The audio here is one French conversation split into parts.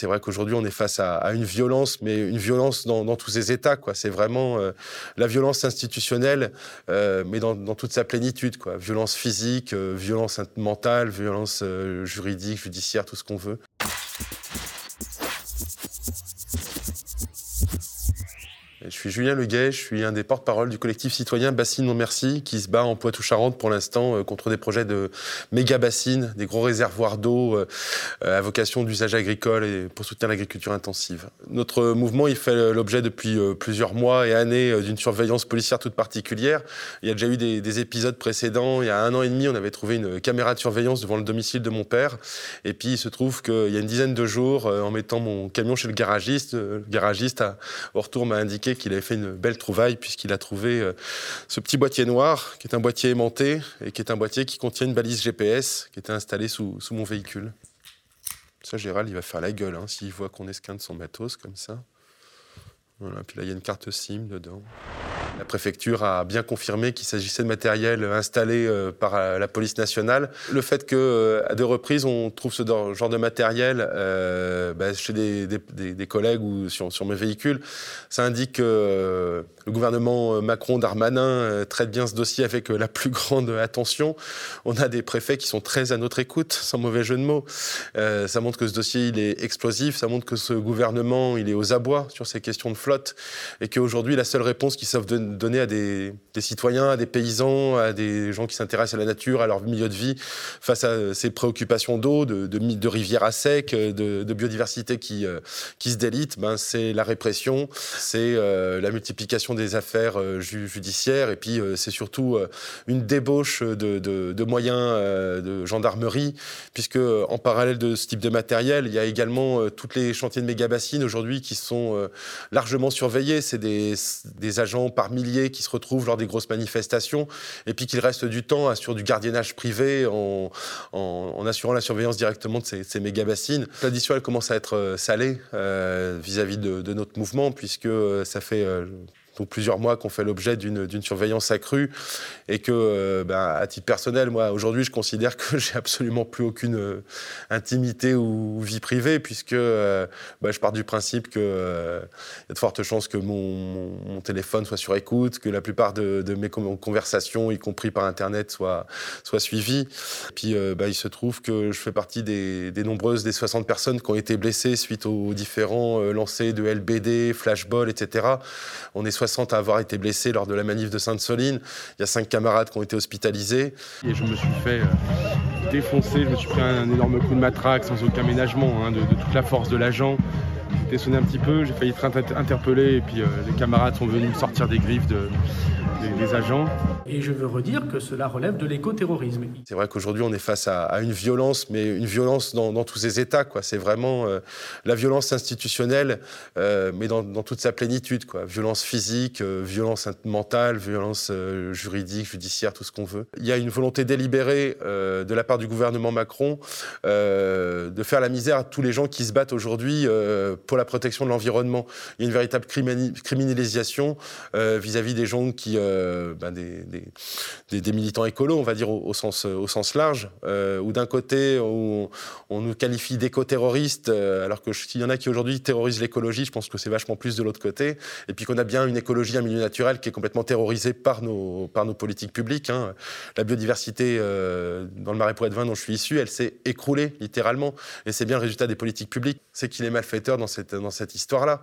C'est vrai qu'aujourd'hui, on est face à, une violence, mais une violence dans, tous ses états. Quoi. C'est vraiment euh, la violence institutionnelle, euh, mais dans, toute sa plénitude. Quoi. Violence physique, euh, violence mentale, violence juridique, judiciaire, tout ce qu'on veut. Suis Julien Leguet, je suis un des porte-parole du collectif citoyen Bassine Non Merci qui se bat en Poitou-Charentes pour l'instant euh, contre des projets de méga bassines, des gros réservoirs d'eau euh, à vocation d'usage agricole et pour soutenir l'agriculture intensive. Notre mouvement, il fait l'objet depuis euh, plusieurs mois et années d'une surveillance policière toute particulière. Il y a déjà eu des, des, épisodes précédents. Il y a un an et demi, on avait trouvé une caméra de surveillance devant le domicile de mon père. Et puis, il se trouve qu'il y a une dizaine de jours, en mettant mon camion chez le garagiste, le garagiste, à, au retour, m'a indiqué qu'il avait fait une belle trouvaille puisqu'il a trouvé euh, ce petit boîtier noir qui est un boîtier aimanté et qui est un boîtier qui contient une balise GPS qui était installée sous, mon véhicule. Ça, Gérald, il va faire la gueule hein, s'il voit qu'on esquinte son matos comme ça. Voilà, puis là, il y a une carte SIM dedans. La préfecture a bien confirmé qu'il s'agissait de matériel installé euh, par euh, la police nationale. Le fait qu'à euh, deux reprises, on trouve ce genre de matériel bah, chez des, collègues ou sur, sur, mes véhicules, ça indique que le gouvernement Macron-Darmanin traite bien ce dossier avec la plus grande attention. On a des préfets qui sont très à notre écoute, sans mauvais jeu de mots. ça montre que ce dossier, il est explosif, ça montre que ce gouvernement, il est aux abois sur ces questions de flotte et qu'aujourd'hui, la seule réponse qui savent donner donner à des, citoyens, à des paysans, à des gens qui s'intéressent à la nature, à leur milieu de vie, face à ces préoccupations d'eau, de, rivières à sec, de, biodiversité qui, euh, se délite, ben, c'est la répression, c'est euh, la multiplication des affaires euh, judiciaires, et puis c'est surtout une débauche de, moyens de gendarmerie, puisque en parallèle de ce type de matériel, il y a également tous les chantiers de méga-bassines aujourd'hui qui sont largement surveillés. C'est des, des agents par milliers qui se retrouvent lors des grosses manifestations, et puis qu'il reste du temps sur du gardiennage privé en, en, assurant la surveillance directement de ces, ces méga bassines. L'addition, elle commence à être euh, salée euh, vis-à-vis de, de, notre mouvement, puisque euh, ça fait donc plusieurs mois qu'on fait l'objet d'une surveillance accrue et que, euh, ben, à titre personnel, moi, aujourd'hui, je considère que j'ai absolument plus aucune euh, intimité ou, vie privée puisque euh, ben, je pars du principe qu'il y a de fortes chances que mon, téléphone soit sur écoute, que la plupart de, mes conversations, y compris par Internet, soient, soient suivies. Et puis, ben, il se trouve que je fais partie des, des, nombreuses des 60 personnes qui ont été blessées suite aux différents lancers de LBD, flashball, etc. On est 60 à avoir été blessés lors de la manif de Sainte-Soline. Il y a cinq camarades qui ont été hospitalisés. Et je me suis fait euh, défoncer, je me suis pris un, énorme coup de matraque sans aucun aménagement hein, de, toute la force de l'agent. J'ai sonné un petit peu, j'ai failli être interpellé et puis euh, les camarades sont venus me sortir des griffes de, des, agents. Et je veux redire que cela relève de l'écoterrorisme. C'est vrai qu'aujourd'hui, on est face à, une violence, mais une violence dans, tous ses états. Quoi. C'est vraiment euh, la violence institutionnelle, euh, mais dans, toute sa plénitude. Quoi. Violence physique, euh, violence mentale, violence juridique, judiciaire, tout ce qu'on veut. Il y a une volonté délibérée de la part du gouvernement Macron de faire la misère à tous les gens qui se battent aujourd'hui pour la protection de l'environnement. Il y a une véritable criminalisation vis-à-vis des gens qui euh, ben des, militants écolos, on va dire au, sens, large, euh, où d'un côté on, on, nous qualifie d'éco-terroristes, euh, alors que s'il y en a qui aujourd'hui terrorisent l'écologie, je pense que c'est vachement plus de l'autre côté, et puis qu'on a bien une écologie, un milieu naturel qui est complètement terrorisé par nos, par nos politiques publiques. Hein. La biodiversité dans le Marais pour être vin dont je suis issu, elle s'est écroulée littéralement, et c'est bien le résultat des politiques publiques. C'est qu'il est malfaiteur dans cette, dans cette histoire-là.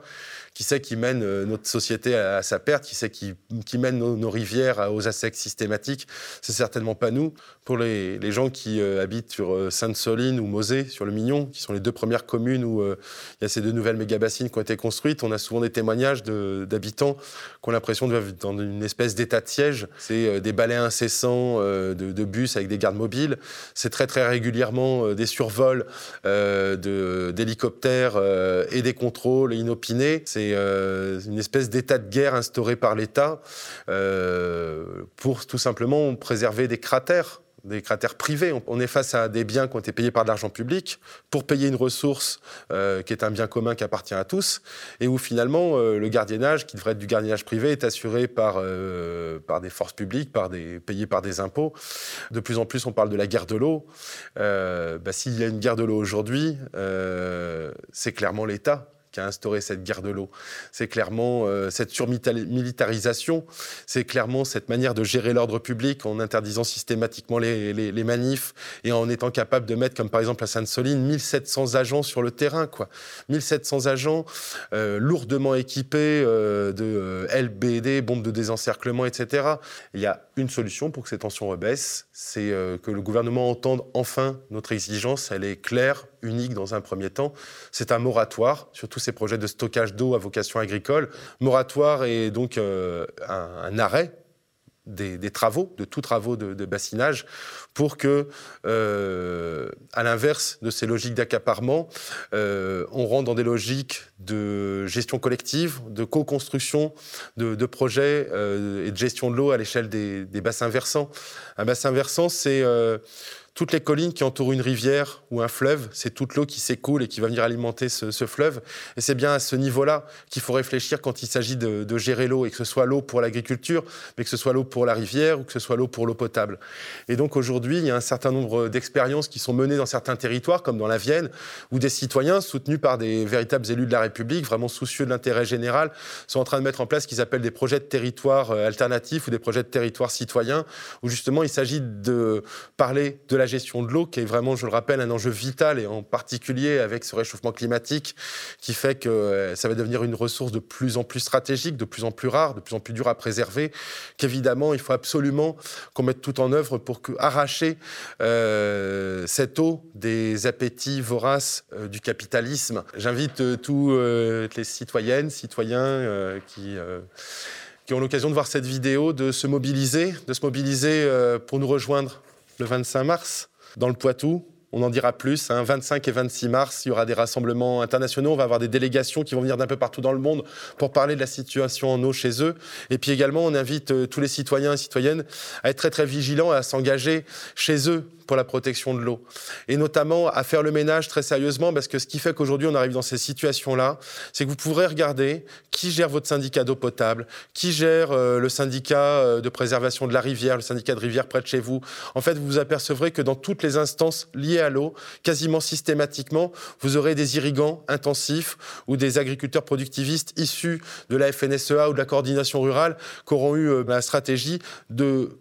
Qui sait qui mène notre société à, sa perte, qui sait qui, mène nos, rivières aux assecs systématiques, c'est certainement pas nous. Pour les, gens qui euh, habitent sur euh, Sainte-Soline ou Mosée, sur le Mignon, qui sont les deux premières communes où euh, il y a ces deux nouvelles méga-bassines qui ont été construites, on a souvent des témoignages d'habitants qui ont l'impression d'être dans une espèce d'état de siège. C'est des balais incessants de, bus avec des gardes mobiles. C'est très très régulièrement des survols d'hélicoptères et des contrôles inopinés. C'est une espèce d'état de guerre instauré par l'État euh, pour tout simplement préserver des cratères des cratères privés. On est face à des biens qui ont été payés par de l'argent public pour payer une ressource euh, qui est un bien commun qui appartient à tous, et où finalement euh, le gardiennage, qui devrait être du gardiennage privé, est assuré par, euh, par des forces publiques, par des, payé par des impôts. De plus en plus, on parle de la guerre de l'eau. Bah, S'il y a une guerre de l'eau aujourd'hui, c'est clairement l'État qui a instauré cette guerre de l'eau. C'est clairement euh, cette surmilitarisation, c'est clairement cette manière de gérer l'ordre public en interdisant systématiquement les, manifs et en étant capable de mettre, comme par exemple à Sainte-Soline, 1700 agents sur le terrain. Quoi. 1700 agents euh, lourdement équipés euh, de LBD, bombes de désencerclement, etc. Il y a une solution pour que ces tensions rebaissent, c'est que le gouvernement entende enfin notre exigence. Elle est claire, unique dans un premier temps. C'est un moratoire sur tous ces projets de stockage d'eau à vocation agricole. Moratoire est donc euh, un, arrêt des, travaux, de tous travaux de, bassinage, pour que, euh, à l'inverse de ces logiques d'accaparement, euh, on rentre dans des logiques de gestion collective, de co-construction de, projets et de gestion de l'eau à l'échelle des, bassins versants. Un bassin versant, c'est toutes les collines qui entourent une rivière ou un fleuve, c'est toute l'eau qui s'écoule et qui va venir alimenter ce, fleuve. Et c'est bien à ce niveau-là qu'il faut réfléchir quand il s'agit de, gérer l'eau, et que ce soit l'eau pour l'agriculture, mais que ce soit l'eau pour la rivière ou que ce soit l'eau pour l'eau potable. Et donc aujourd'hui, il y a un certain nombre d'expériences qui sont menées dans certains territoires, comme dans la Vienne, où des citoyens, soutenus par des véritables élus de la République, vraiment soucieux de l'intérêt général, sont en train de mettre en place ce qu'ils appellent des projets de territoire euh, alternatifs ou des projets de territoire citoyens, où justement il s'agit de parler de la gestion de l'eau, qui est vraiment, je le rappelle, un enjeu vital, et en particulier avec ce réchauffement climatique qui fait que euh, ça va devenir une ressource de plus en plus stratégique, de plus en plus rare, de plus en plus dure à préserver, qu'évidemment, il faut absolument qu'on mette tout en œuvre pour arracher euh, cette eau des appétits voraces euh, du capitalisme. J'invite tous les citoyennes, citoyens qui ont l'occasion de voir cette vidéo, de se mobiliser, de se mobiliser pour nous rejoindre le 25 mars dans le Poitou. On en dira plus. 25 hein. et 26 mars, il y aura des rassemblements internationaux. On va avoir des délégations qui vont venir d'un peu partout dans le monde pour parler de la situation en eau chez eux. Et puis également, on invite euh, tous les citoyens et citoyennes à être très très vigilants et à s'engager chez eux pour la protection de l'eau. Et notamment à faire le ménage très sérieusement, parce que ce qui fait qu'aujourd'hui on arrive dans ces situations-là, c'est que vous pourrez regarder qui gère votre syndicat d'eau potable, qui gère euh, le syndicat euh, de préservation de la rivière, le syndicat de rivière près de chez vous. En fait, vous vous apercevrez que dans toutes les instances liées à l'eau, quasiment systématiquement, vous aurez des irrigants intensifs ou des agriculteurs productivistes issus de la FNSEA ou de la coordination rurale qui auront eu euh, la stratégie de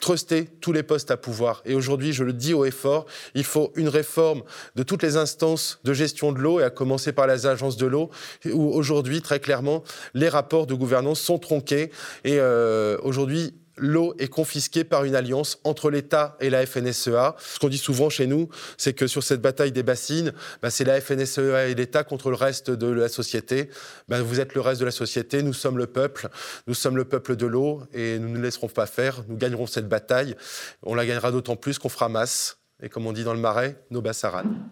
truster tous les postes à pouvoir. Et aujourd'hui, je le dis haut et fort, il faut une réforme de toutes les instances de gestion de l'eau, et à commencer par les agences de l'eau, où aujourd'hui, très clairement, les rapports de gouvernance sont tronqués. Et euh, aujourd'hui, l'eau est confisquée par une alliance entre l'État et la FNSEA. Ce qu'on dit souvent chez nous, c'est que sur cette bataille des bassines, bah, c'est la FNSEA et l'État contre le reste de la société. Bah, vous êtes le reste de la société, nous sommes le peuple, nous sommes le peuple de l'eau et nous ne laisserons pas faire. Nous gagnerons cette bataille. On la gagnera d'autant plus qu'on fera masse. Et comme on dit dans le marais, nos bassaranes.